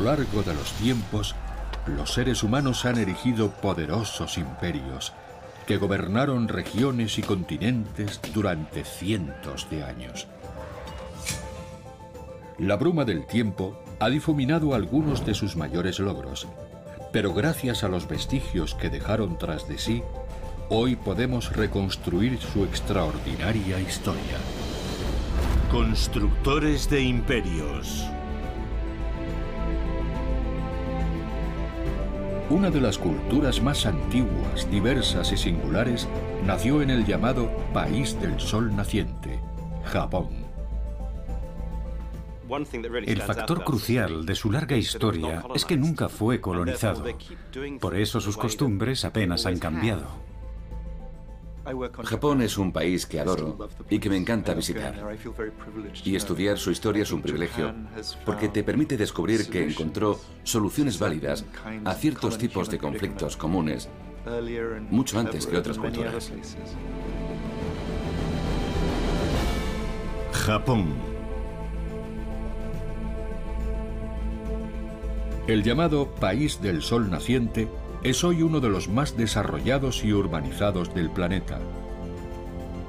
lo largo de los tiempos, los seres humanos han erigido poderosos imperios que gobernaron regiones y continentes durante cientos de años. La bruma del tiempo ha difuminado algunos de sus mayores logros, pero gracias a los vestigios que dejaron tras de sí, hoy podemos reconstruir su extraordinaria historia. Constructores de imperios. Una de las culturas más antiguas, diversas y singulares nació en el llamado País del Sol Naciente, Japón. El factor crucial de su larga historia es que nunca fue colonizado. Por eso sus costumbres apenas han cambiado. Japón es un país que adoro y que me encanta visitar. Y estudiar su historia es un privilegio, porque te permite descubrir que encontró soluciones válidas a ciertos tipos de conflictos comunes mucho antes que otras culturas. Japón El llamado País del Sol Naciente es hoy uno de los más desarrollados y urbanizados del planeta,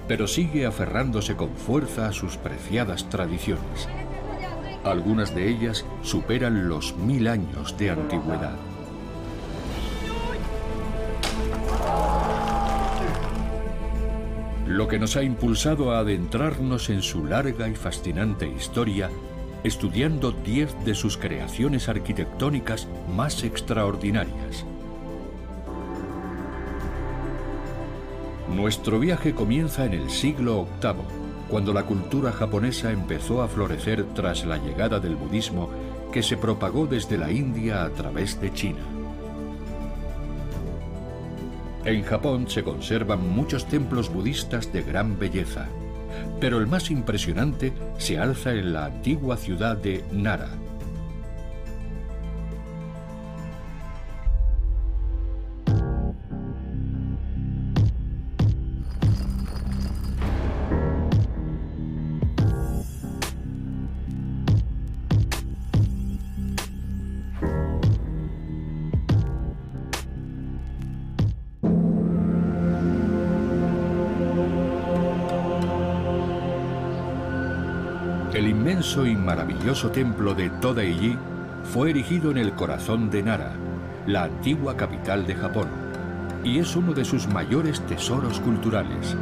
pero sigue aferrándose con fuerza a sus preciadas tradiciones. Algunas de ellas superan los mil años de antigüedad. Lo que nos ha impulsado a adentrarnos en su larga y fascinante historia estudiando 10 de sus creaciones arquitectónicas más extraordinarias. Nuestro viaje comienza en el siglo VIII, cuando la cultura japonesa empezó a florecer tras la llegada del budismo que se propagó desde la India a través de China. En Japón se conservan muchos templos budistas de gran belleza pero el más impresionante se alza en la antigua ciudad de Nara, maravilloso templo de Todaiji fue erigido en el corazón de Nara, la antigua capital de Japón, y es uno de sus mayores tesoros culturales.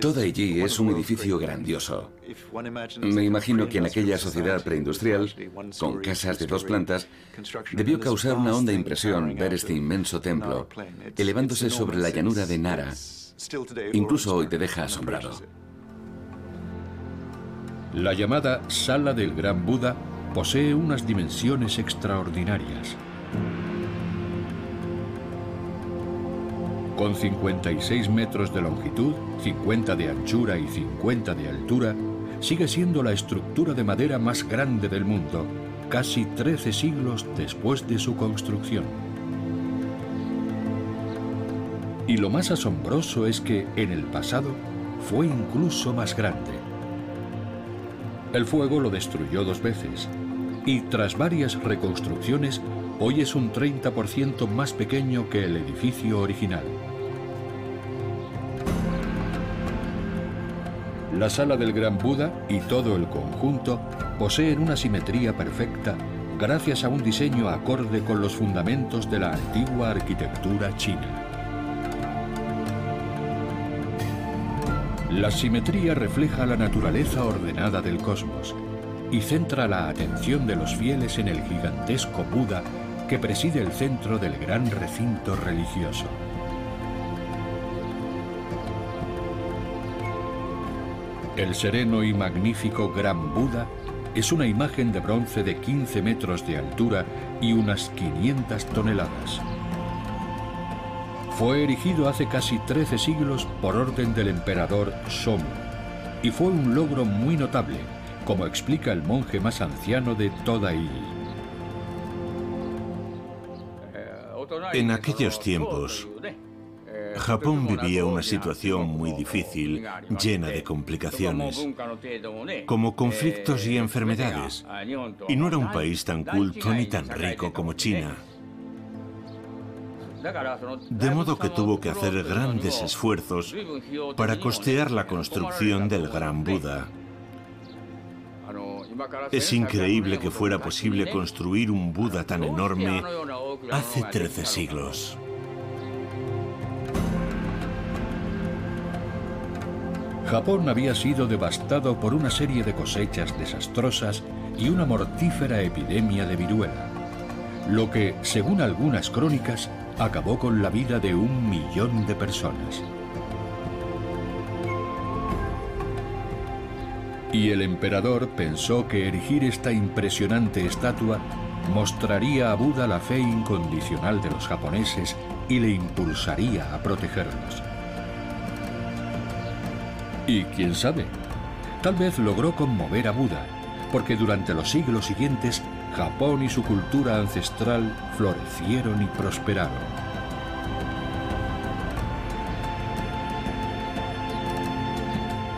Todaiji es un edificio grandioso. Me imagino que en aquella sociedad preindustrial, con casas de dos plantas, debió causar una honda impresión ver este inmenso templo elevándose sobre la llanura de Nara. Incluso hoy te deja asombrado. La llamada Sala del Gran Buda posee unas dimensiones extraordinarias. Con 56 metros de longitud, 50 de anchura y 50 de altura, sigue siendo la estructura de madera más grande del mundo, casi 13 siglos después de su construcción. Y lo más asombroso es que en el pasado fue incluso más grande. El fuego lo destruyó dos veces y tras varias reconstrucciones hoy es un 30% más pequeño que el edificio original. La sala del Gran Buda y todo el conjunto poseen una simetría perfecta gracias a un diseño acorde con los fundamentos de la antigua arquitectura china. La simetría refleja la naturaleza ordenada del cosmos y centra la atención de los fieles en el gigantesco Buda que preside el centro del gran recinto religioso. El sereno y magnífico Gran Buda es una imagen de bronce de 15 metros de altura y unas 500 toneladas. Fue erigido hace casi 13 siglos por orden del emperador Somu y fue un logro muy notable, como explica el monje más anciano de toda En aquellos tiempos, Japón vivía una situación muy difícil, llena de complicaciones, como conflictos y enfermedades, y no era un país tan culto ni tan rico como China. De modo que tuvo que hacer grandes esfuerzos para costear la construcción del Gran Buda. Es increíble que fuera posible construir un Buda tan enorme hace 13 siglos. Japón había sido devastado por una serie de cosechas desastrosas y una mortífera epidemia de viruela, lo que, según algunas crónicas, acabó con la vida de un millón de personas. Y el emperador pensó que erigir esta impresionante estatua mostraría a Buda la fe incondicional de los japoneses y le impulsaría a protegerlos. Y quién sabe, tal vez logró conmover a Buda, porque durante los siglos siguientes Japón y su cultura ancestral florecieron y prosperaron.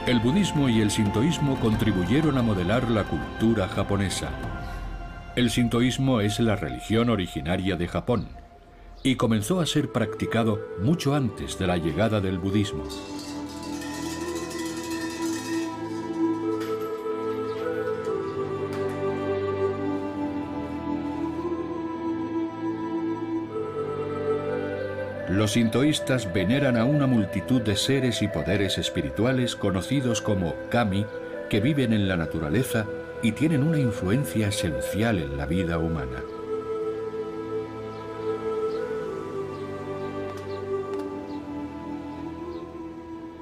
El budismo y el sintoísmo contribuyeron a modelar la cultura japonesa. El sintoísmo es la religión originaria de Japón y comenzó a ser practicado mucho antes de la llegada del budismo. Los sintoístas veneran a una multitud de seres y poderes espirituales conocidos como kami que viven en la naturaleza y tienen una influencia esencial en la vida humana.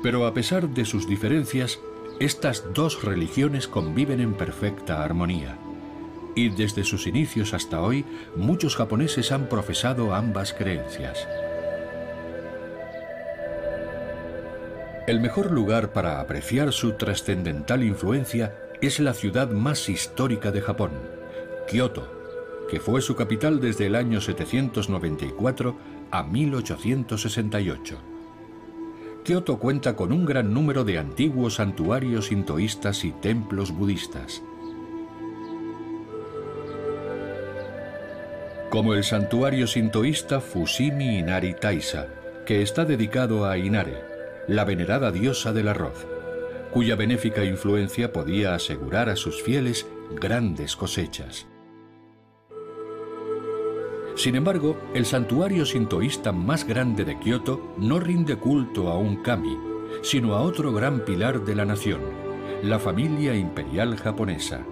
Pero a pesar de sus diferencias, estas dos religiones conviven en perfecta armonía. Y desde sus inicios hasta hoy, muchos japoneses han profesado ambas creencias. El mejor lugar para apreciar su trascendental influencia es la ciudad más histórica de Japón, Kioto, que fue su capital desde el año 794 a 1868. Kioto cuenta con un gran número de antiguos santuarios sintoístas y templos budistas. Como el santuario sintoísta Fushimi Inari Taisa, que está dedicado a Inare, la venerada diosa del arroz, cuya benéfica influencia podía asegurar a sus fieles grandes cosechas. Sin embargo, el santuario sintoísta más grande de Kioto no rinde culto a un kami, sino a otro gran pilar de la nación, la familia imperial japonesa.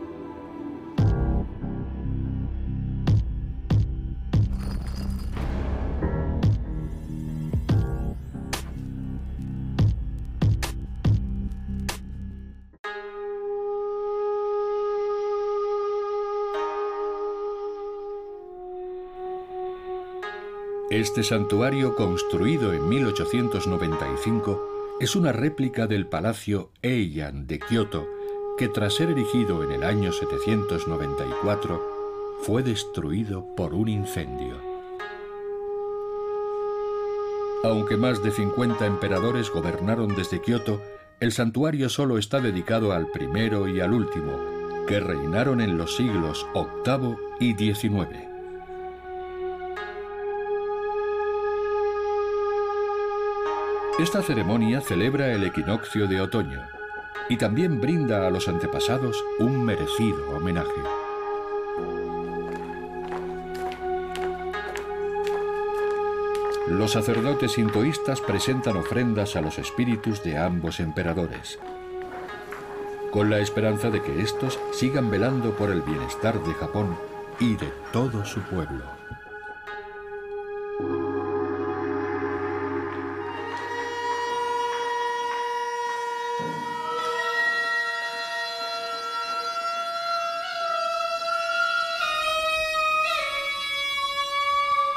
Este santuario, construido en 1895, es una réplica del Palacio Eian de Kioto, que tras ser erigido en el año 794, fue destruido por un incendio. Aunque más de 50 emperadores gobernaron desde Kioto, el santuario solo está dedicado al primero y al último, que reinaron en los siglos VIII y XIX. Esta ceremonia celebra el equinoccio de otoño y también brinda a los antepasados un merecido homenaje. Los sacerdotes sintoístas presentan ofrendas a los espíritus de ambos emperadores, con la esperanza de que estos sigan velando por el bienestar de Japón y de todo su pueblo.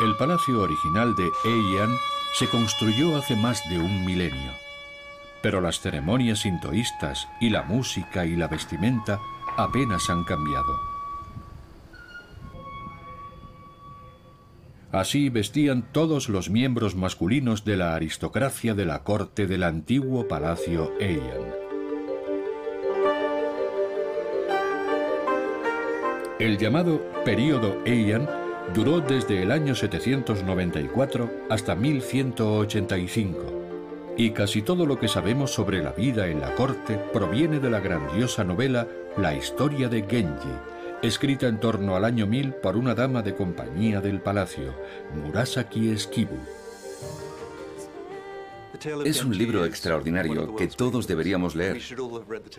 El palacio original de Heian se construyó hace más de un milenio, pero las ceremonias sintoístas y la música y la vestimenta apenas han cambiado. Así vestían todos los miembros masculinos de la aristocracia de la corte del antiguo palacio Heian. El llamado período Heian duró desde el año 794 hasta 1185 y casi todo lo que sabemos sobre la vida en la corte proviene de la grandiosa novela La historia de Genji, escrita en torno al año 1000 por una dama de compañía del palacio, Murasaki Esquibu. Es un libro extraordinario que todos deberíamos leer,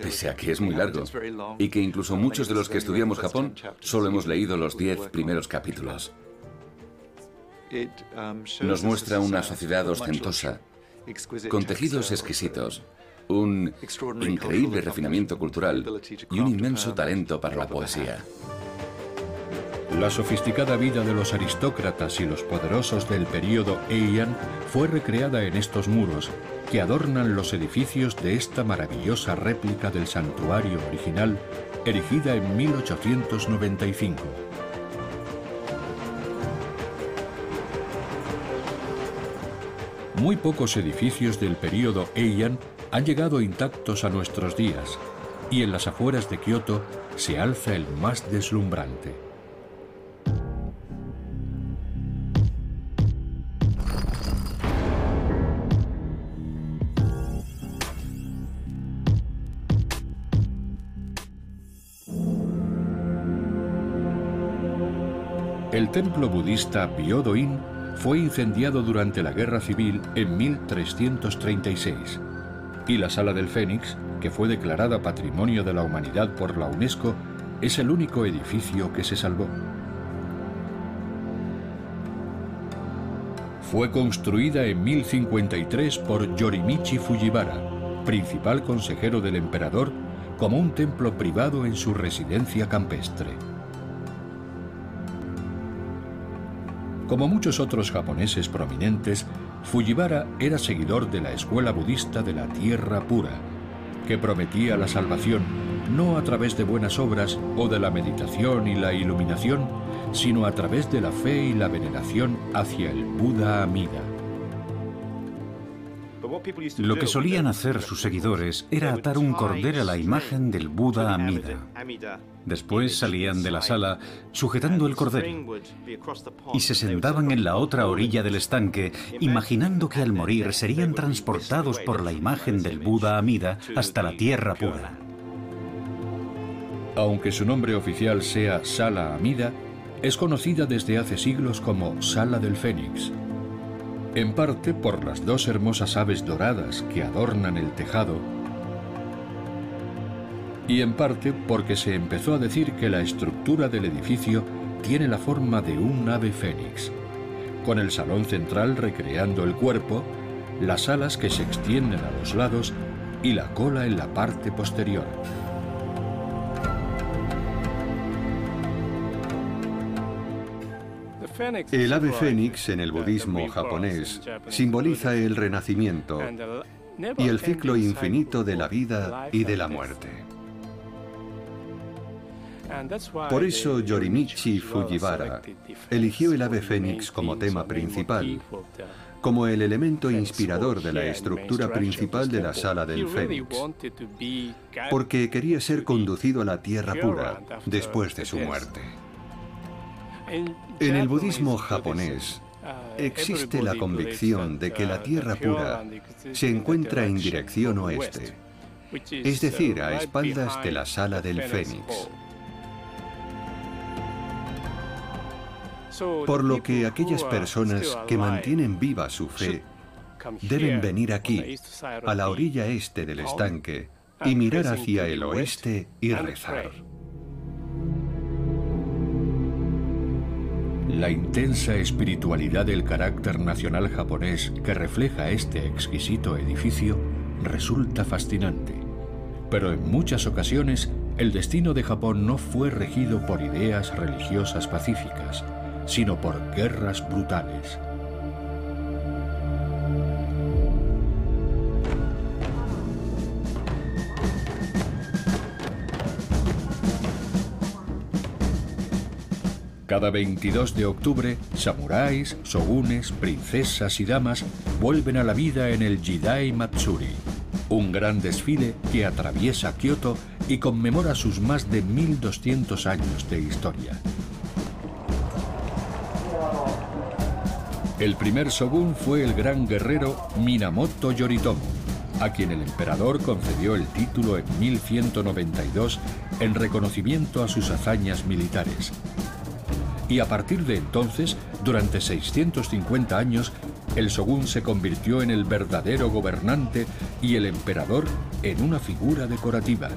pese a que es muy largo, y que incluso muchos de los que estudiamos Japón solo hemos leído los diez primeros capítulos. Nos muestra una sociedad ostentosa, con tejidos exquisitos, un increíble refinamiento cultural y un inmenso talento para la poesía. La sofisticada vida de los aristócratas y los poderosos del período Heian fue recreada en estos muros, que adornan los edificios de esta maravillosa réplica del santuario original, erigida en 1895. Muy pocos edificios del período Heian han llegado intactos a nuestros días, y en las afueras de Kioto se alza el más deslumbrante. Templo budista Byodo-in fue incendiado durante la Guerra Civil en 1336 y la Sala del Fénix, que fue declarada Patrimonio de la Humanidad por la UNESCO, es el único edificio que se salvó. Fue construida en 1053 por Yorimichi Fujiwara, principal consejero del emperador, como un templo privado en su residencia campestre. Como muchos otros japoneses prominentes, Fujiwara era seguidor de la escuela budista de la tierra pura, que prometía la salvación no a través de buenas obras o de la meditación y la iluminación, sino a través de la fe y la veneración hacia el Buda Amida. Lo que solían hacer sus seguidores era atar un cordero a la imagen del Buda Amida. Después salían de la sala sujetando el cordero y se sentaban en la otra orilla del estanque, imaginando que al morir serían transportados por la imagen del Buda Amida hasta la tierra pura. Aunque su nombre oficial sea Sala Amida, es conocida desde hace siglos como Sala del Fénix en parte por las dos hermosas aves doradas que adornan el tejado y en parte porque se empezó a decir que la estructura del edificio tiene la forma de un ave fénix, con el salón central recreando el cuerpo, las alas que se extienden a los lados y la cola en la parte posterior. El ave fénix en el budismo japonés simboliza el renacimiento y el ciclo infinito de la vida y de la muerte. Por eso Yorimichi Fujiwara eligió el ave fénix como tema principal, como el elemento inspirador de la estructura principal de la sala del fénix, porque quería ser conducido a la tierra pura después de su muerte. En el budismo japonés existe la convicción de que la tierra pura se encuentra en dirección oeste, es decir, a espaldas de la sala del fénix. Por lo que aquellas personas que mantienen viva su fe deben venir aquí, a la orilla este del estanque, y mirar hacia el oeste y rezar. La intensa espiritualidad del carácter nacional japonés que refleja este exquisito edificio resulta fascinante. Pero en muchas ocasiones el destino de Japón no fue regido por ideas religiosas pacíficas, sino por guerras brutales. Cada 22 de octubre, samuráis, shogunes, princesas y damas vuelven a la vida en el Jidai Matsuri, un gran desfile que atraviesa Kioto y conmemora sus más de 1200 años de historia. El primer shogun fue el gran guerrero Minamoto Yoritomo, a quien el emperador concedió el título en 1192 en reconocimiento a sus hazañas militares. Y a partir de entonces, durante 650 años, el shogun se convirtió en el verdadero gobernante y el emperador en una figura decorativa.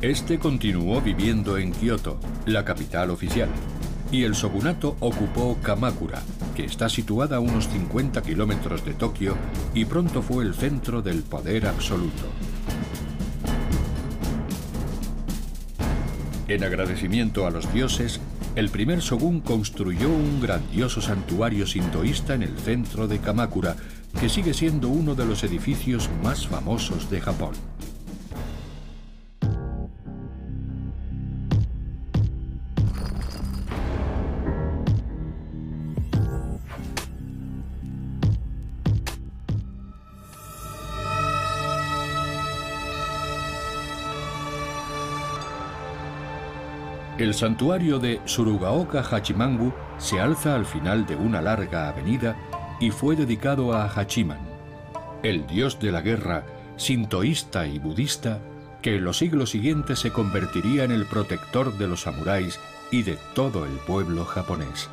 Este continuó viviendo en Kioto, la capital oficial, y el shogunato ocupó Kamakura, que está situada a unos 50 kilómetros de Tokio y pronto fue el centro del poder absoluto. En agradecimiento a los dioses, el primer shogun construyó un grandioso santuario sintoísta en el centro de Kamakura, que sigue siendo uno de los edificios más famosos de Japón. El santuario de Surugaoka Hachimangu se alza al final de una larga avenida y fue dedicado a Hachiman, el dios de la guerra, sintoísta y budista, que en los siglos siguientes se convertiría en el protector de los samuráis y de todo el pueblo japonés.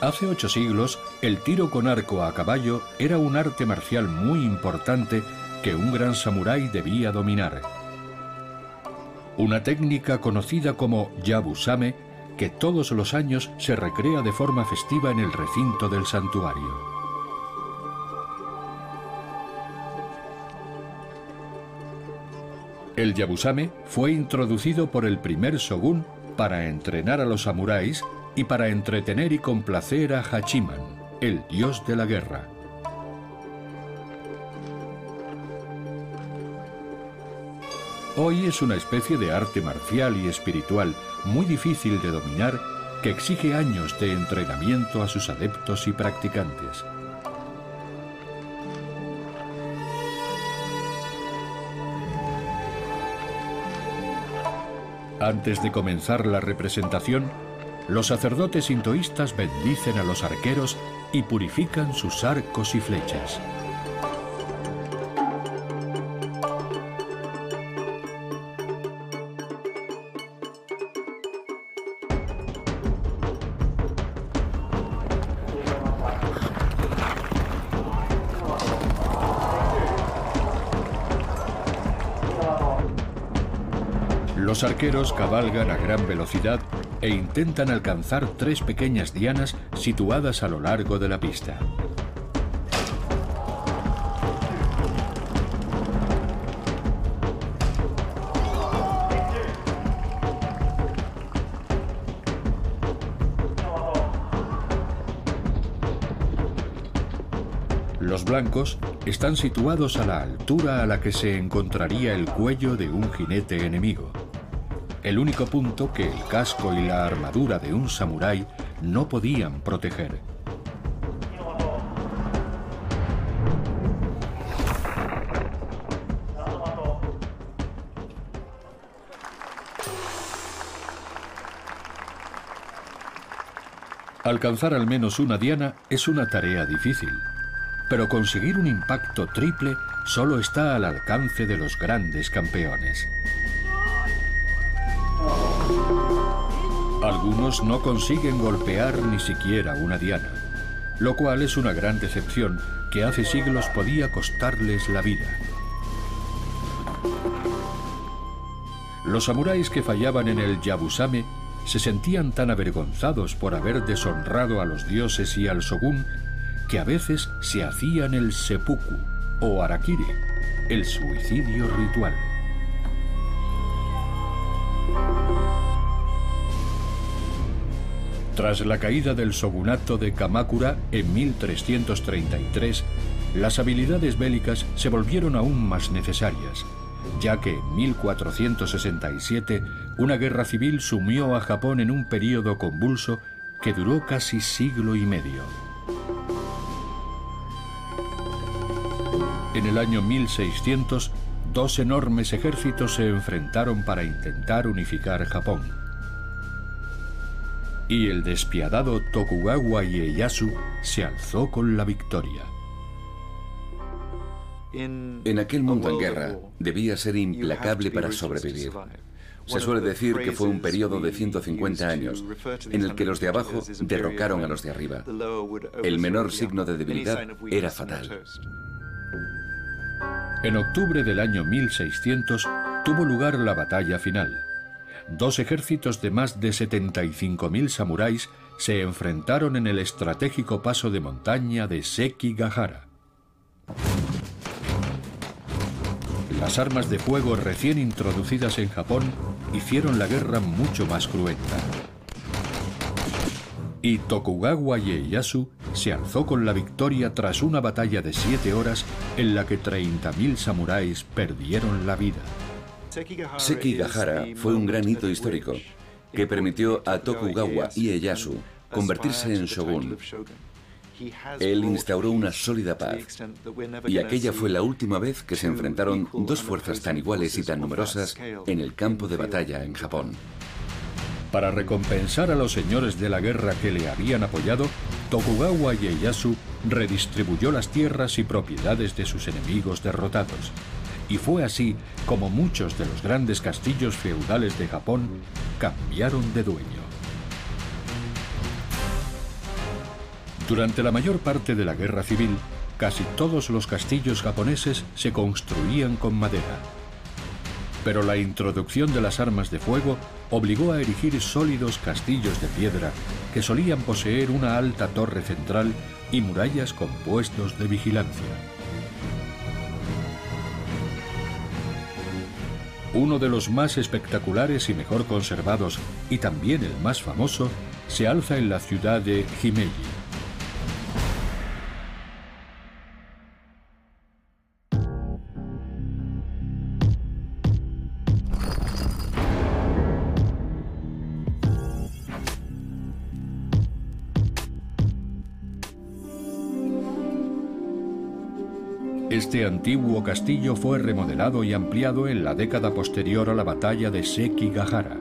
Hace ocho siglos, el tiro con arco a caballo era un arte marcial muy importante que un gran samurái debía dominar. Una técnica conocida como Yabusame que todos los años se recrea de forma festiva en el recinto del santuario. El Yabusame fue introducido por el primer shogun para entrenar a los samuráis y para entretener y complacer a Hachiman, el dios de la guerra. Hoy es una especie de arte marcial y espiritual muy difícil de dominar que exige años de entrenamiento a sus adeptos y practicantes. Antes de comenzar la representación, los sacerdotes sintoístas bendicen a los arqueros y purifican sus arcos y flechas. Los arqueros cabalgan a gran velocidad e intentan alcanzar tres pequeñas dianas situadas a lo largo de la pista. Los blancos están situados a la altura a la que se encontraría el cuello de un jinete enemigo el único punto que el casco y la armadura de un samurái no podían proteger. Alcanzar al menos una diana es una tarea difícil, pero conseguir un impacto triple solo está al alcance de los grandes campeones. Algunos no consiguen golpear ni siquiera una diana, lo cual es una gran decepción que hace siglos podía costarles la vida. Los samuráis que fallaban en el Yabusame se sentían tan avergonzados por haber deshonrado a los dioses y al shogun que a veces se hacían el seppuku o arakiri, el suicidio ritual. Tras la caída del shogunato de Kamakura en 1333, las habilidades bélicas se volvieron aún más necesarias, ya que en 1467 una guerra civil sumió a Japón en un período convulso que duró casi siglo y medio. En el año 1600, dos enormes ejércitos se enfrentaron para intentar unificar Japón. Y el despiadado Tokugawa Ieyasu se alzó con la victoria. En aquel mundo en guerra, debía ser implacable para sobrevivir. Se suele decir que fue un periodo de 150 años en el que los de abajo derrocaron a los de arriba. El menor signo de debilidad era fatal. En octubre del año 1600 tuvo lugar la batalla final. Dos ejércitos de más de 75.000 samuráis se enfrentaron en el estratégico paso de montaña de Sekigahara. Las armas de fuego recién introducidas en Japón hicieron la guerra mucho más cruenta. Y Tokugawa Ieyasu se alzó con la victoria tras una batalla de siete horas en la que 30.000 samuráis perdieron la vida. Sekigahara fue un gran hito histórico que permitió a Tokugawa Ieyasu convertirse en shogun él instauró una sólida paz. Y aquella fue la última vez que se enfrentaron dos fuerzas tan iguales y tan numerosas en el campo de batalla en Japón. Para recompensar a los señores de la guerra que le habían apoyado, Tokugawa Ieyasu redistribuyó las tierras y propiedades de sus enemigos derrotados. Y fue así como muchos de los grandes castillos feudales de Japón cambiaron de dueño. Durante la mayor parte de la guerra civil, casi todos los castillos japoneses se construían con madera. Pero la introducción de las armas de fuego obligó a erigir sólidos castillos de piedra que solían poseer una alta torre central y murallas con puestos de vigilancia. Uno de los más espectaculares y mejor conservados, y también el más famoso, se alza en la ciudad de Himeji. Este antiguo castillo fue remodelado y ampliado en la década posterior a la batalla de Sekigahara.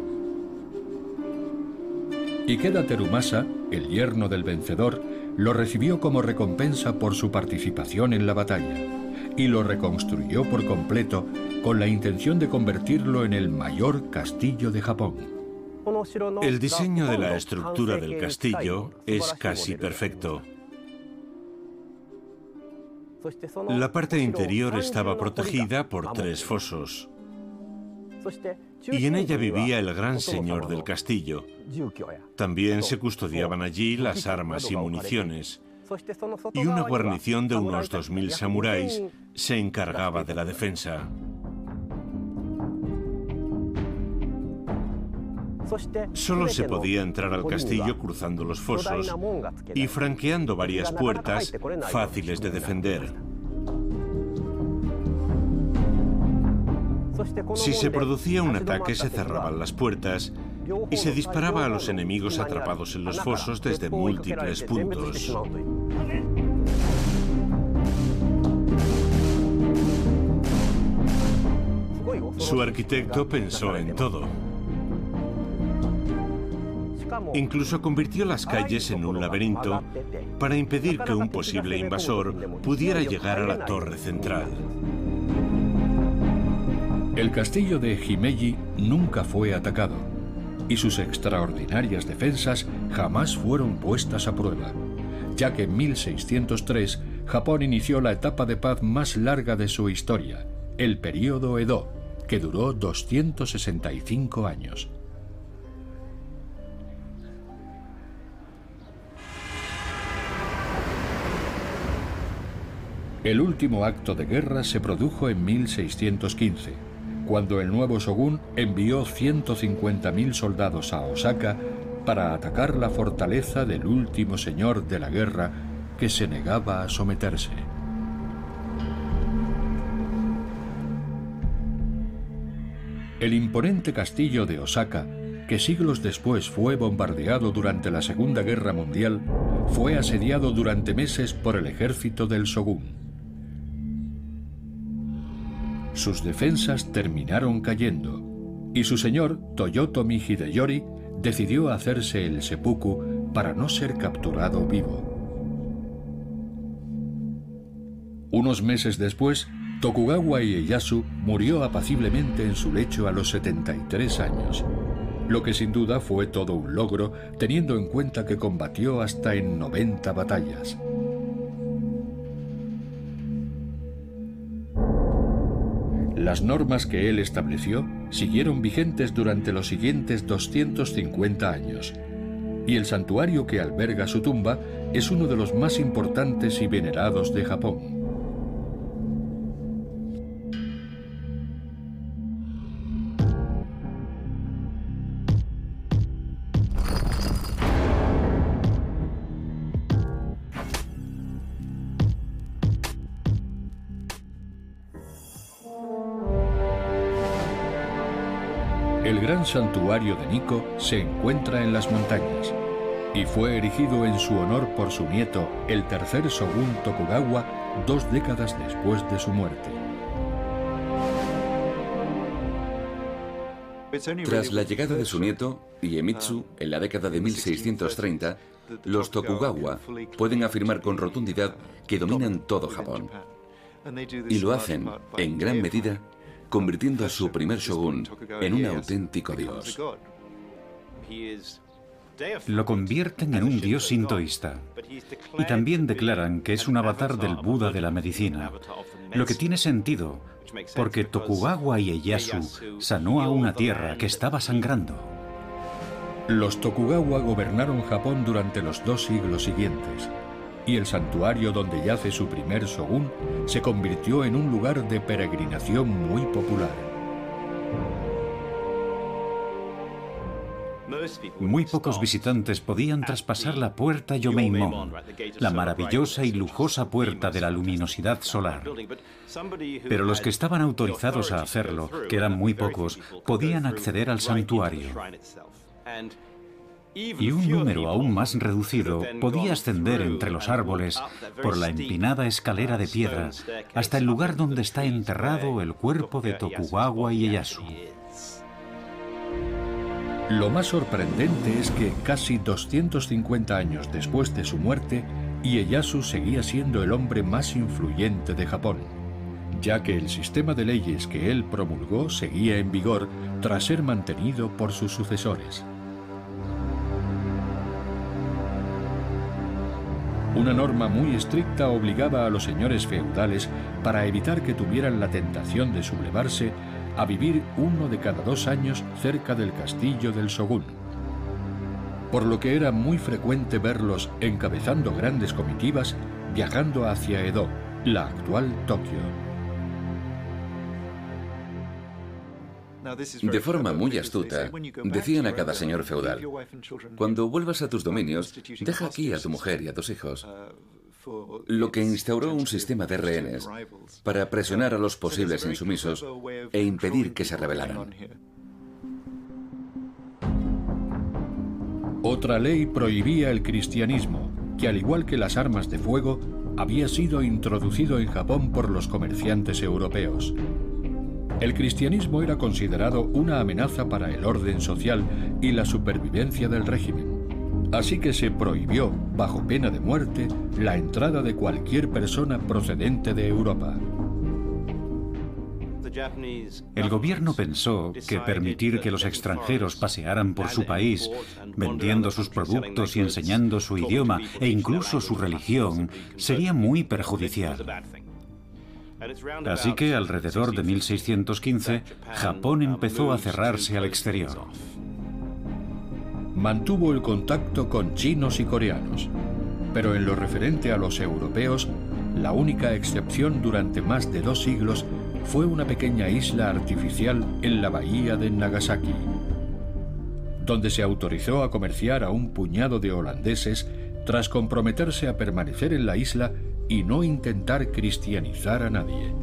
Ikeda Terumasa, el yerno del vencedor, lo recibió como recompensa por su participación en la batalla y lo reconstruyó por completo con la intención de convertirlo en el mayor castillo de Japón. El diseño de la estructura del castillo es casi perfecto. La parte interior estaba protegida por tres fosos. Y en ella vivía el gran señor del castillo. También se custodiaban allí las armas y municiones. Y una guarnición de unos 2.000 samuráis se encargaba de la defensa. Solo se podía entrar al castillo cruzando los fosos y franqueando varias puertas fáciles de defender. Si se producía un ataque se cerraban las puertas y se disparaba a los enemigos atrapados en los fosos desde múltiples puntos. Su arquitecto pensó en todo. Incluso convirtió las calles en un laberinto para impedir que un posible invasor pudiera llegar a la torre central. El castillo de Himeji nunca fue atacado y sus extraordinarias defensas jamás fueron puestas a prueba, ya que en 1603 Japón inició la etapa de paz más larga de su historia, el período Edo, que duró 265 años. El último acto de guerra se produjo en 1615, cuando el nuevo shogun envió 150.000 soldados a Osaka para atacar la fortaleza del último señor de la guerra que se negaba a someterse. El imponente castillo de Osaka, que siglos después fue bombardeado durante la Segunda Guerra Mundial, fue asediado durante meses por el ejército del shogun. Sus defensas terminaron cayendo, y su señor, Toyotomi Hideyori, decidió hacerse el seppuku para no ser capturado vivo. Unos meses después, Tokugawa Ieyasu murió apaciblemente en su lecho a los 73 años, lo que sin duda fue todo un logro teniendo en cuenta que combatió hasta en 90 batallas. Las normas que él estableció siguieron vigentes durante los siguientes 250 años, y el santuario que alberga su tumba es uno de los más importantes y venerados de Japón. Santuario de Nikko se encuentra en las montañas y fue erigido en su honor por su nieto, el tercer shogun Tokugawa, dos décadas después de su muerte. Tras la llegada de su nieto, Iemitsu, en la década de 1630, los Tokugawa pueden afirmar con rotundidad que dominan todo Japón. Y lo hacen, en gran medida, convirtiendo a su primer shogun en un auténtico dios. Lo convierten en un dios sintoísta y también declaran que es un avatar del Buda de la medicina, lo que tiene sentido porque Tokugawa Ieyasu sanó a una tierra que estaba sangrando. Los Tokugawa gobernaron Japón durante los dos siglos siguientes y el santuario donde yace su primer shogun se convirtió en un lugar de peregrinación muy popular. Muy pocos visitantes podían traspasar la puerta Yomeimon, la maravillosa y lujosa puerta de la luminosidad solar. Pero los que estaban autorizados a hacerlo, que eran muy pocos, podían acceder al santuario y un número aún más reducido podía ascender entre los árboles por la empinada escalera de piedra hasta el lugar donde está enterrado el cuerpo de Tokugawa Ieyasu. Lo más sorprendente es que casi 250 años después de su muerte, Ieyasu seguía siendo el hombre más influyente de Japón, ya que el sistema de leyes que él promulgó seguía en vigor tras ser mantenido por sus sucesores. Una norma muy estricta obligaba a los señores feudales, para evitar que tuvieran la tentación de sublevarse, a vivir uno de cada dos años cerca del castillo del shogun. Por lo que era muy frecuente verlos encabezando grandes comitivas viajando hacia Edo, la actual Tokio. De forma muy astuta, decían a cada señor feudal, cuando vuelvas a tus dominios, deja aquí a tu mujer y a tus hijos. Lo que instauró un sistema de rehenes para presionar a los posibles insumisos e impedir que se rebelaran. Otra ley prohibía el cristianismo, que al igual que las armas de fuego, había sido introducido en Japón por los comerciantes europeos. El cristianismo era considerado una amenaza para el orden social y la supervivencia del régimen. Así que se prohibió, bajo pena de muerte, la entrada de cualquier persona procedente de Europa. El gobierno pensó que permitir que los extranjeros pasearan por su país, vendiendo sus productos y enseñando su idioma e incluso su religión, sería muy perjudicial. Así que alrededor de 1615, Japón empezó a cerrarse al exterior. Mantuvo el contacto con chinos y coreanos, pero en lo referente a los europeos, la única excepción durante más de dos siglos fue una pequeña isla artificial en la bahía de Nagasaki, donde se autorizó a comerciar a un puñado de holandeses tras comprometerse a permanecer en la isla y no intentar cristianizar a nadie.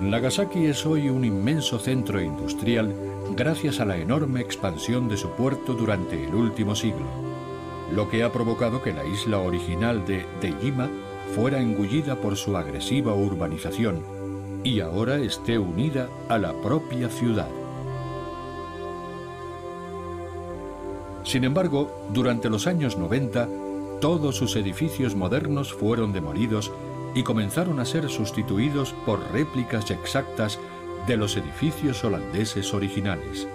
Nagasaki es hoy un inmenso centro industrial gracias a la enorme expansión de su puerto durante el último siglo, lo que ha provocado que la isla original de Dejima fuera engullida por su agresiva urbanización y ahora esté unida a la propia ciudad. Sin embargo, durante los años 90, todos sus edificios modernos fueron demolidos y comenzaron a ser sustituidos por réplicas exactas de los edificios holandeses originales.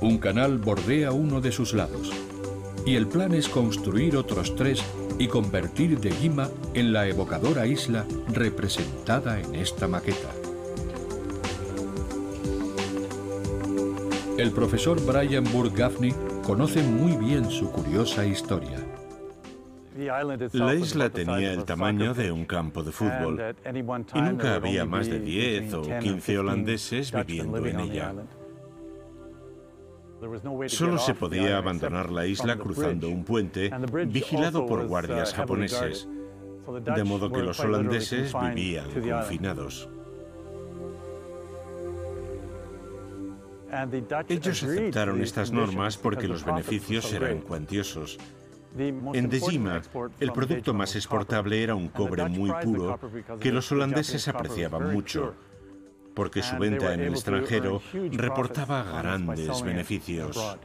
Un canal bordea uno de sus lados y el plan es construir otros tres y convertir de Lima en la evocadora isla representada en esta maqueta. El profesor Brian Burke Gaffney conoce muy bien su curiosa historia. La isla tenía el tamaño de un campo de fútbol. y nunca había más de 10 o 15 holandeses viviendo en ella. Solo se podía abandonar la isla cruzando un puente vigilado por guardias japoneses, de modo que los holandeses vivían confinados. Ellos aceptaron estas normas porque los beneficios eran cuantiosos. En Dejima, el producto más exportable era un cobre muy puro que los holandeses apreciaban mucho, porque su venta en el extranjero reportaba grandes beneficios.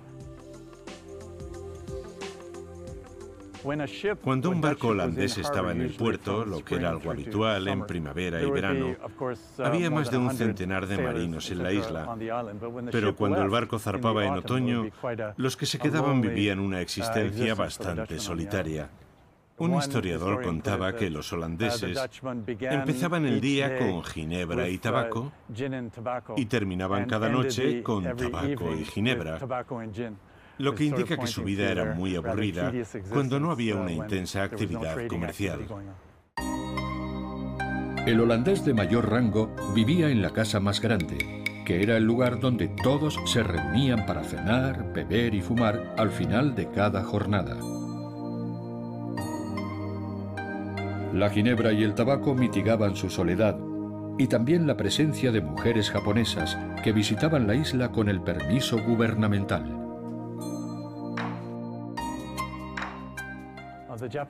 Cuando un barco holandés estaba en el puerto, lo que era algo habitual en primavera y verano, uh, había más de un centenar de marinos en la isla. Pero cuando el barco zarpaba en otoño, los que se quedaban vivían una uh, existencia bastante solitaria. Un historiador contaba que los holandeses empezaban el día con ginebra y uh, tabaco y terminaban cada noche con tabaco y ginebra lo que indica que su vida era muy aburrida cuando no había una intensa actividad comercial. El holandés de mayor rango vivía en la casa más grande, que era el lugar donde todos se reunían para cenar, beber y fumar al final de cada jornada. La ginebra y el tabaco mitigaban su soledad y también la presencia de mujeres japonesas que visitaban la isla con el permiso gubernamental.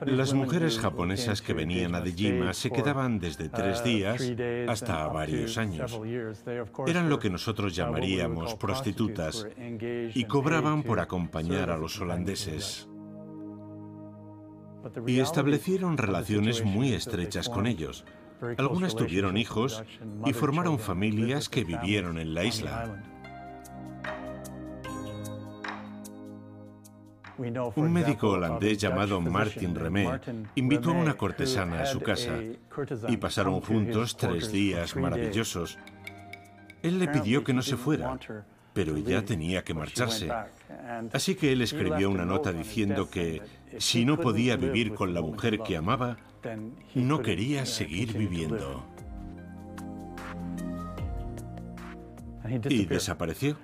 Las mujeres japonesas que venían a Dejima se quedaban desde tres uh, días hasta varios años. Eran lo que nosotros llamaríamos prostitutas y cobraban por acompañar a los holandeses. Y establecieron relaciones muy estrechas con ellos. Algunas tuvieron hijos y formaron familias que vivieron en la isla. Un médico holandés llamado Martin Remé invitó a una cortesana a su casa y pasaron juntos tres días maravillosos. Él le pidió que no se fuera, pero ella tenía que marcharse. Así que él escribió una nota diciendo que si no podía vivir con la mujer que amaba, no quería seguir viviendo. Y desapareció.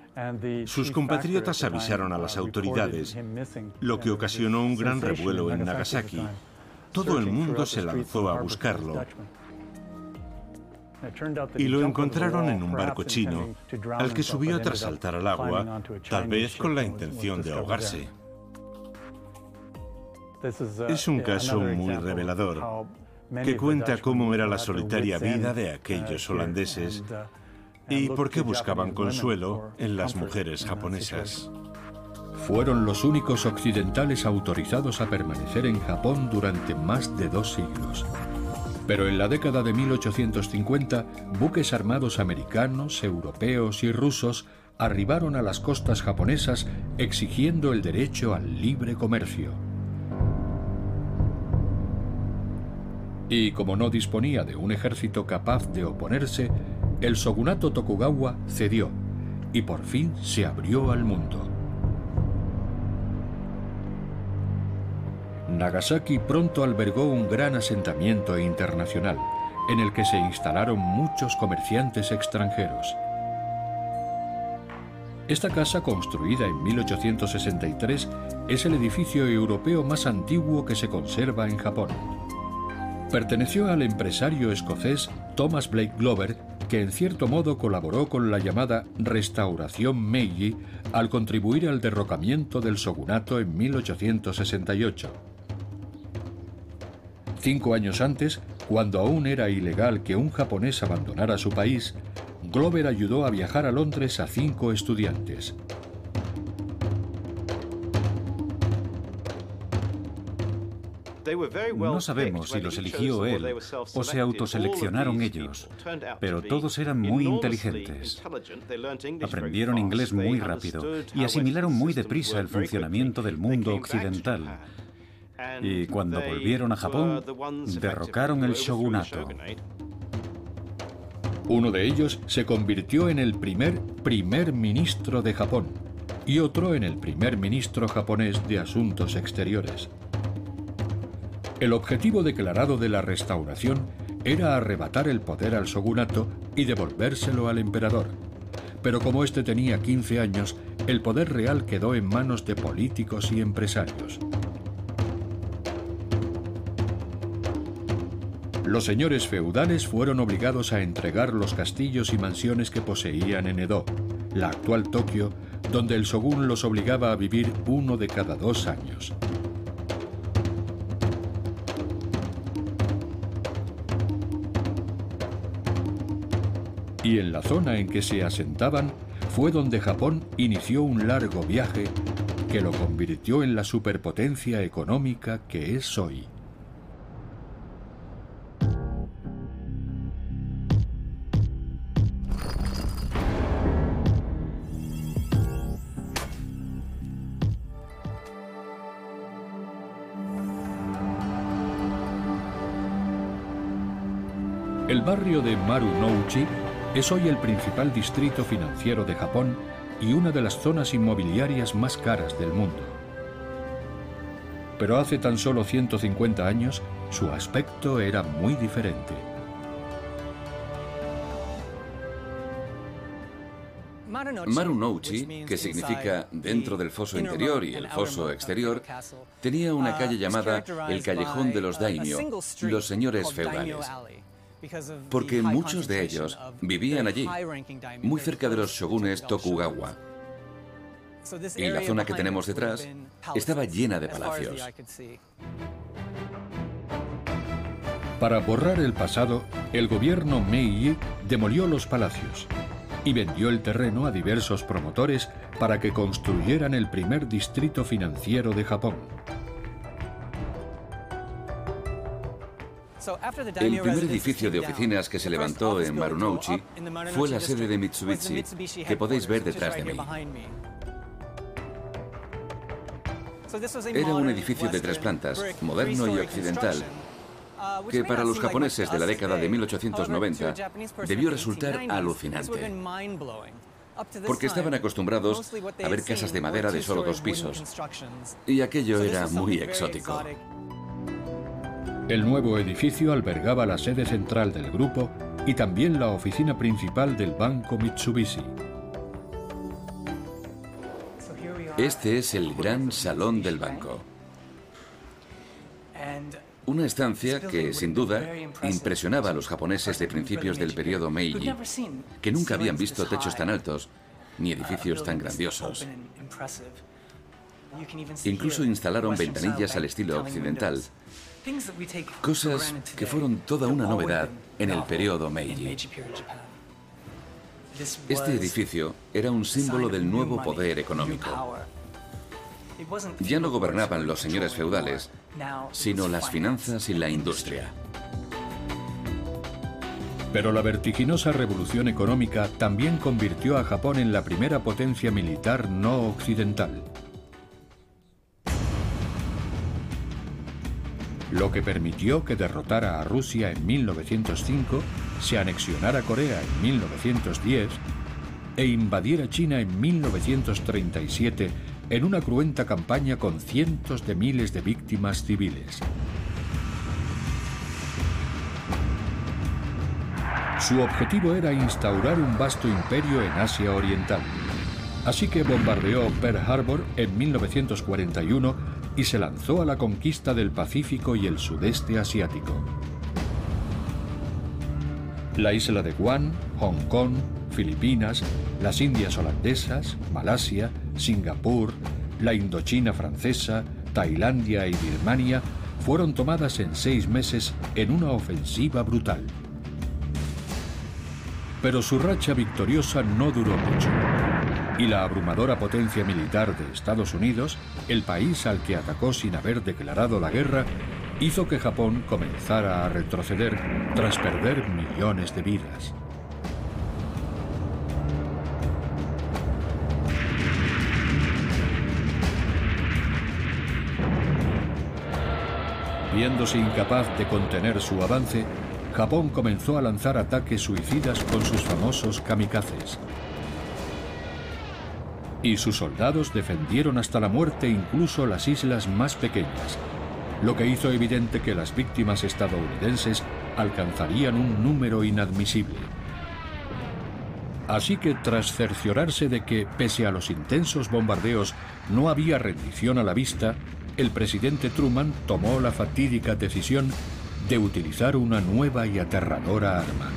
Sus compatriotas avisaron a las autoridades, lo que ocasionó un gran revuelo en Nagasaki. Todo el mundo se lanzó a buscarlo. Y lo encontraron en un barco chino, al que subió tras saltar al agua, tal vez con la intención de ahogarse. Es un caso muy revelador, que cuenta cómo era la solitaria vida de aquellos holandeses y por qué buscaban consuelo en las mujeres japonesas. Fueron los únicos occidentales autorizados a permanecer en Japón durante más de dos siglos. Pero en la década de 1850, buques armados americanos, europeos y rusos arribaron a las costas japonesas exigiendo el derecho al libre comercio. Y como no disponía de un ejército capaz de oponerse, el shogunato Tokugawa cedió y por fin se abrió al mundo. Nagasaki pronto albergó un gran asentamiento internacional, en el que se instalaron muchos comerciantes extranjeros. Esta casa, construida en 1863, es el edificio europeo más antiguo que se conserva en Japón. Perteneció al empresario escocés Thomas Blake Glover, que en cierto modo colaboró con la llamada Restauración Meiji al contribuir al derrocamiento del shogunato en 1868. Cinco años antes, cuando aún era ilegal que un japonés abandonara su país, Glover ayudó a viajar a Londres a cinco estudiantes. No sabemos si los eligió él o se autoseleccionaron ellos, pero todos eran muy inteligentes. Aprendieron inglés muy rápido y asimilaron muy deprisa el funcionamiento del mundo occidental. Y cuando volvieron a Japón, derrocaron el shogunato. Uno de ellos se convirtió en el primer primer ministro de Japón y otro en el primer ministro japonés de Asuntos Exteriores. El objetivo declarado de la restauración era arrebatar el poder al shogunato y devolvérselo al emperador. Pero como éste tenía 15 años, el poder real quedó en manos de políticos y empresarios. Los señores feudales fueron obligados a entregar los castillos y mansiones que poseían en Edo, la actual Tokio, donde el shogun los obligaba a vivir uno de cada dos años. Y en la zona en que se asentaban fue donde Japón inició un largo viaje que lo convirtió en la superpotencia económica que es hoy. El barrio de Marunouchi es hoy el principal distrito financiero de Japón y una de las zonas inmobiliarias más caras del mundo. Pero hace tan solo 150 años su aspecto era muy diferente. Marunouchi, que significa dentro del foso interior y el foso exterior, tenía una calle llamada el Callejón de los Daimyo, los señores feudales porque muchos de ellos vivían allí, muy cerca de los shogunes Tokugawa. Y la zona que tenemos detrás estaba llena de palacios. Para borrar el pasado, el gobierno Meiji demolió los palacios y vendió el terreno a diversos promotores para que construyeran el primer distrito financiero de Japón. El primer edificio de oficinas que se levantó en Marunouchi fue la sede de Mitsubishi, que podéis ver detrás de mí. Era un edificio de tres plantas, moderno y occidental, que para los japoneses de la década de 1890 debió resultar alucinante, porque estaban acostumbrados a ver casas de madera de solo dos pisos, y aquello era muy exótico. El nuevo edificio albergaba la sede central del grupo y también la oficina principal del banco Mitsubishi. Este es el gran salón del banco. Una estancia que, sin duda, impresionaba a los japoneses de principios del periodo Meiji, que nunca habían visto techos tan altos ni edificios tan grandiosos. Incluso instalaron ventanillas al estilo occidental, Cosas que fueron toda una novedad en el periodo Meiji. Este edificio era un símbolo del nuevo poder económico. Ya no gobernaban los señores feudales, sino las finanzas y la industria. Pero la vertiginosa revolución económica también convirtió a Japón en la primera potencia militar no occidental. Lo que permitió que derrotara a Rusia en 1905, se anexionara Corea en 1910 e invadiera China en 1937 en una cruenta campaña con cientos de miles de víctimas civiles. Su objetivo era instaurar un vasto imperio en Asia Oriental. Así que bombardeó Pearl Harbor en 1941 y se lanzó a la conquista del Pacífico y el sudeste asiático. La isla de Guam, Hong Kong, Filipinas, las Indias holandesas, Malasia, Singapur, la Indochina francesa, Tailandia y Birmania fueron tomadas en seis meses en una ofensiva brutal. Pero su racha victoriosa no duró mucho. Y la abrumadora potencia militar de Estados Unidos, el país al que atacó sin haber declarado la guerra, hizo que Japón comenzara a retroceder tras perder millones de vidas. Viéndose incapaz de contener su avance, Japón comenzó a lanzar ataques suicidas con sus famosos kamikazes. Y sus soldados defendieron hasta la muerte incluso las islas más pequeñas, lo que hizo evidente que las víctimas estadounidenses alcanzarían un número inadmisible. Así que tras cerciorarse de que, pese a los intensos bombardeos, no había rendición a la vista, el presidente Truman tomó la fatídica decisión de utilizar una nueva y aterradora arma.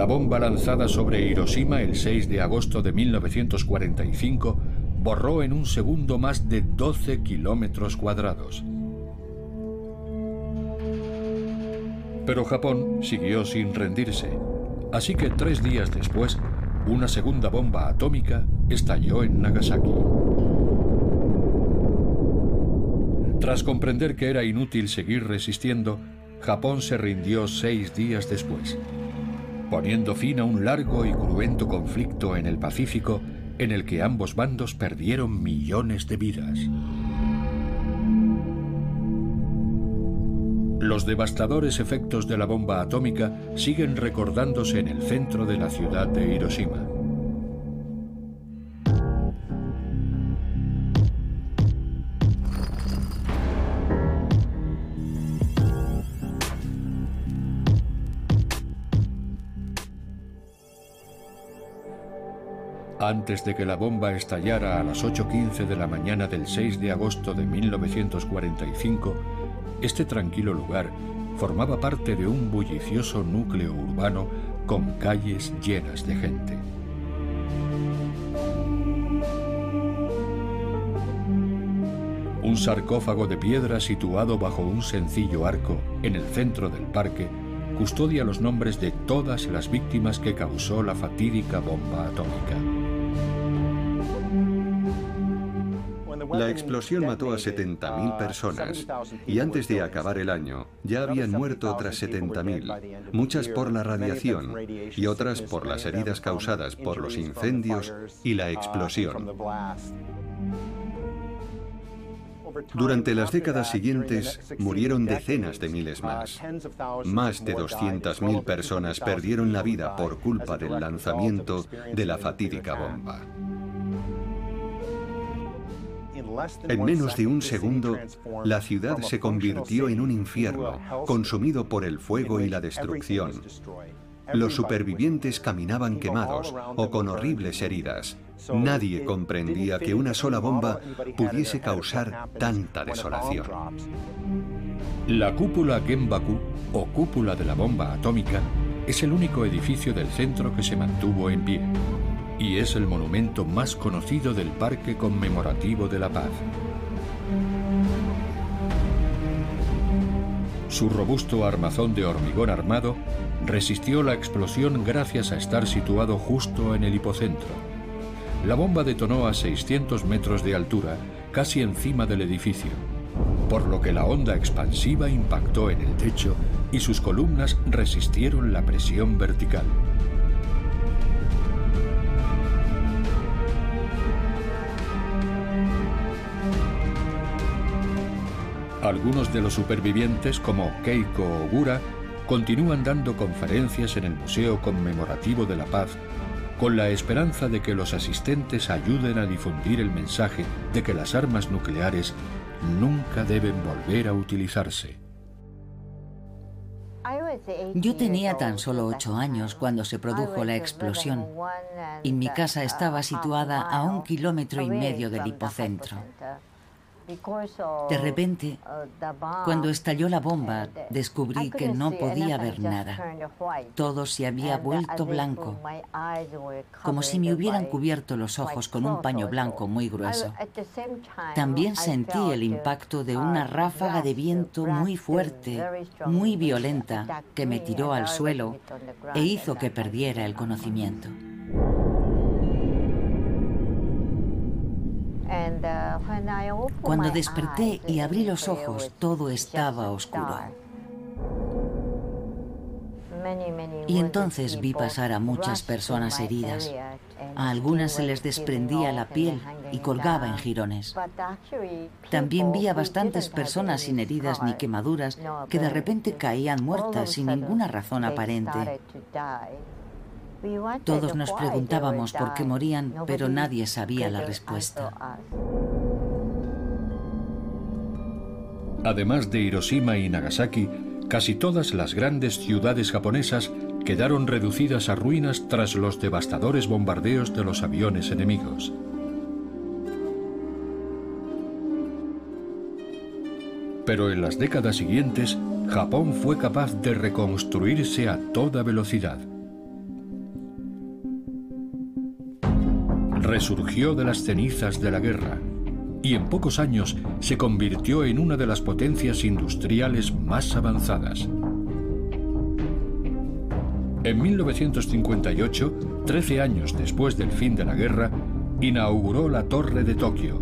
La bomba lanzada sobre Hiroshima el 6 de agosto de 1945 borró en un segundo más de 12 kilómetros cuadrados. Pero Japón siguió sin rendirse, así que tres días después, una segunda bomba atómica estalló en Nagasaki. Tras comprender que era inútil seguir resistiendo, Japón se rindió seis días después poniendo fin a un largo y cruento conflicto en el Pacífico en el que ambos bandos perdieron millones de vidas. Los devastadores efectos de la bomba atómica siguen recordándose en el centro de la ciudad de Hiroshima. Antes de que la bomba estallara a las 8.15 de la mañana del 6 de agosto de 1945, este tranquilo lugar formaba parte de un bullicioso núcleo urbano con calles llenas de gente. Un sarcófago de piedra situado bajo un sencillo arco en el centro del parque custodia los nombres de todas las víctimas que causó la fatídica bomba atómica. La explosión mató a 70.000 personas y antes de acabar el año ya habían muerto otras 70.000, muchas por la radiación y otras por las heridas causadas por los incendios y la explosión. Durante las décadas siguientes murieron decenas de miles más. Más de 200.000 personas perdieron la vida por culpa del lanzamiento de la fatídica bomba. En menos de un segundo, la ciudad se convirtió en un infierno, consumido por el fuego y la destrucción. Los supervivientes caminaban quemados o con horribles heridas. Nadie comprendía que una sola bomba pudiese causar tanta desolación. La cúpula Genbaku, o cúpula de la bomba atómica, es el único edificio del centro que se mantuvo en pie y es el monumento más conocido del Parque Conmemorativo de la Paz. Su robusto armazón de hormigón armado resistió la explosión gracias a estar situado justo en el hipocentro. La bomba detonó a 600 metros de altura, casi encima del edificio, por lo que la onda expansiva impactó en el techo y sus columnas resistieron la presión vertical. Algunos de los supervivientes, como Keiko Ogura, continúan dando conferencias en el Museo Conmemorativo de la Paz con la esperanza de que los asistentes ayuden a difundir el mensaje de que las armas nucleares nunca deben volver a utilizarse. Yo tenía tan solo ocho años cuando se produjo la explosión y mi casa estaba situada a un kilómetro y medio del hipocentro. De repente, cuando estalló la bomba, descubrí que no podía ver nada. Todo se había vuelto blanco, como si me hubieran cubierto los ojos con un paño blanco muy grueso. También sentí el impacto de una ráfaga de viento muy fuerte, muy violenta, que me tiró al suelo e hizo que perdiera el conocimiento. Cuando desperté y abrí los ojos, todo estaba oscuro. Y entonces vi pasar a muchas personas heridas. A algunas se les desprendía la piel y colgaba en jirones. También vi a bastantes personas sin heridas ni quemaduras que de repente caían muertas sin ninguna razón aparente. Todos nos preguntábamos por qué morían, pero nadie sabía la respuesta. Además de Hiroshima y Nagasaki, casi todas las grandes ciudades japonesas quedaron reducidas a ruinas tras los devastadores bombardeos de los aviones enemigos. Pero en las décadas siguientes, Japón fue capaz de reconstruirse a toda velocidad. Resurgió de las cenizas de la guerra y en pocos años se convirtió en una de las potencias industriales más avanzadas. En 1958, 13 años después del fin de la guerra, inauguró la Torre de Tokio,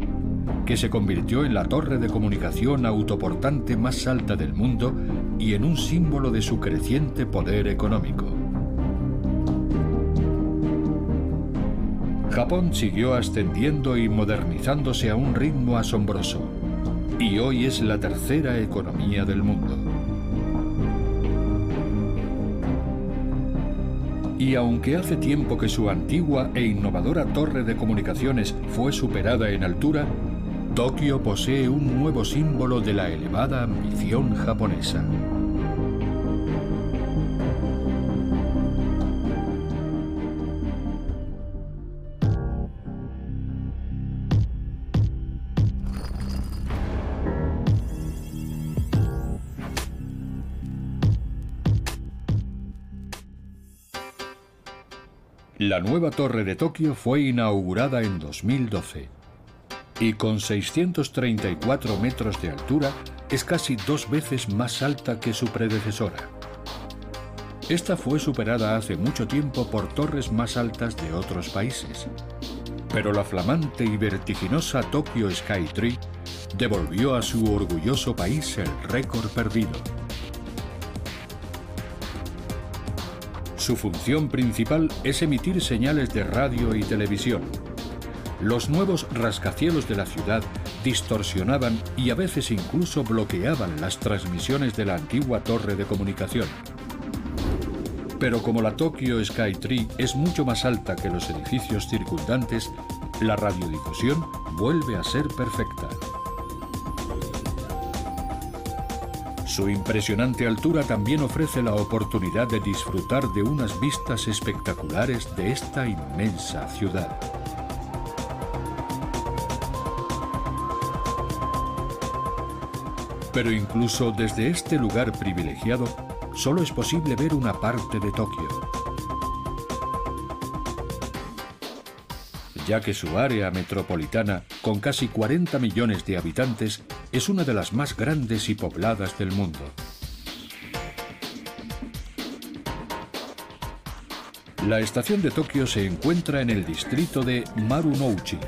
que se convirtió en la torre de comunicación autoportante más alta del mundo y en un símbolo de su creciente poder económico. Japón siguió ascendiendo y modernizándose a un ritmo asombroso, y hoy es la tercera economía del mundo. Y aunque hace tiempo que su antigua e innovadora torre de comunicaciones fue superada en altura, Tokio posee un nuevo símbolo de la elevada ambición japonesa. La nueva torre de Tokio fue inaugurada en 2012 y con 634 metros de altura es casi dos veces más alta que su predecesora. Esta fue superada hace mucho tiempo por torres más altas de otros países, pero la flamante y vertiginosa Tokyo Skytree devolvió a su orgulloso país el récord perdido. Su función principal es emitir señales de radio y televisión. Los nuevos rascacielos de la ciudad distorsionaban y a veces incluso bloqueaban las transmisiones de la antigua torre de comunicación. Pero como la Tokyo Skytree es mucho más alta que los edificios circundantes, la radiodifusión vuelve a ser perfecta. Su impresionante altura también ofrece la oportunidad de disfrutar de unas vistas espectaculares de esta inmensa ciudad. Pero incluso desde este lugar privilegiado, solo es posible ver una parte de Tokio. ya que su área metropolitana, con casi 40 millones de habitantes, es una de las más grandes y pobladas del mundo. La estación de Tokio se encuentra en el distrito de Marunouchi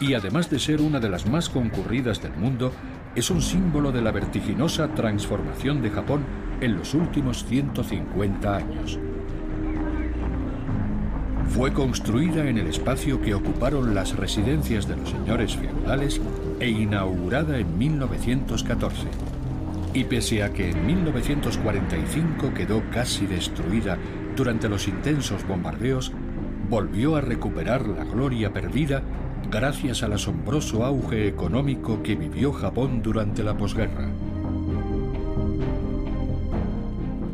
y además de ser una de las más concurridas del mundo, es un símbolo de la vertiginosa transformación de Japón en los últimos 150 años. Fue construida en el espacio que ocuparon las residencias de los señores feudales e inaugurada en 1914. Y pese a que en 1945 quedó casi destruida durante los intensos bombardeos, volvió a recuperar la gloria perdida gracias al asombroso auge económico que vivió Japón durante la posguerra.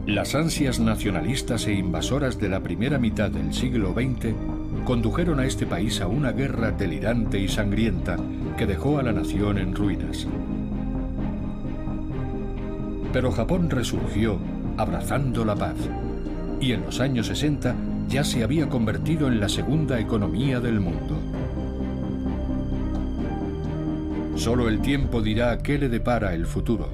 Las ansias nacionalistas e invasoras de la primera mitad del siglo XX condujeron a este país a una guerra delirante y sangrienta que dejó a la nación en ruinas. Pero Japón resurgió abrazando la paz y en los años 60 ya se había convertido en la segunda economía del mundo. Solo el tiempo dirá qué le depara el futuro.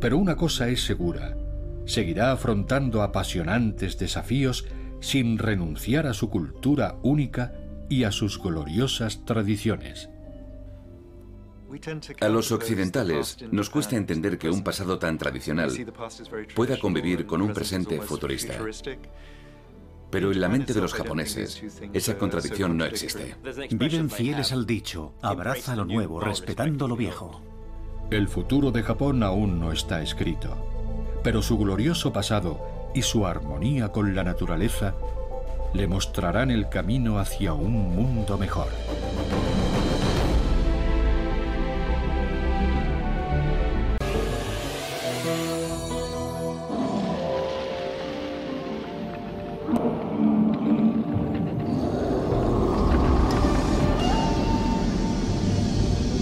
Pero una cosa es segura, seguirá afrontando apasionantes desafíos sin renunciar a su cultura única y a sus gloriosas tradiciones. A los occidentales nos cuesta entender que un pasado tan tradicional pueda convivir con un presente futurista. Pero en la mente de los japoneses, esa contradicción no existe. Viven fieles al dicho, abraza lo nuevo, respetando lo viejo. El futuro de Japón aún no está escrito, pero su glorioso pasado y su armonía con la naturaleza le mostrarán el camino hacia un mundo mejor.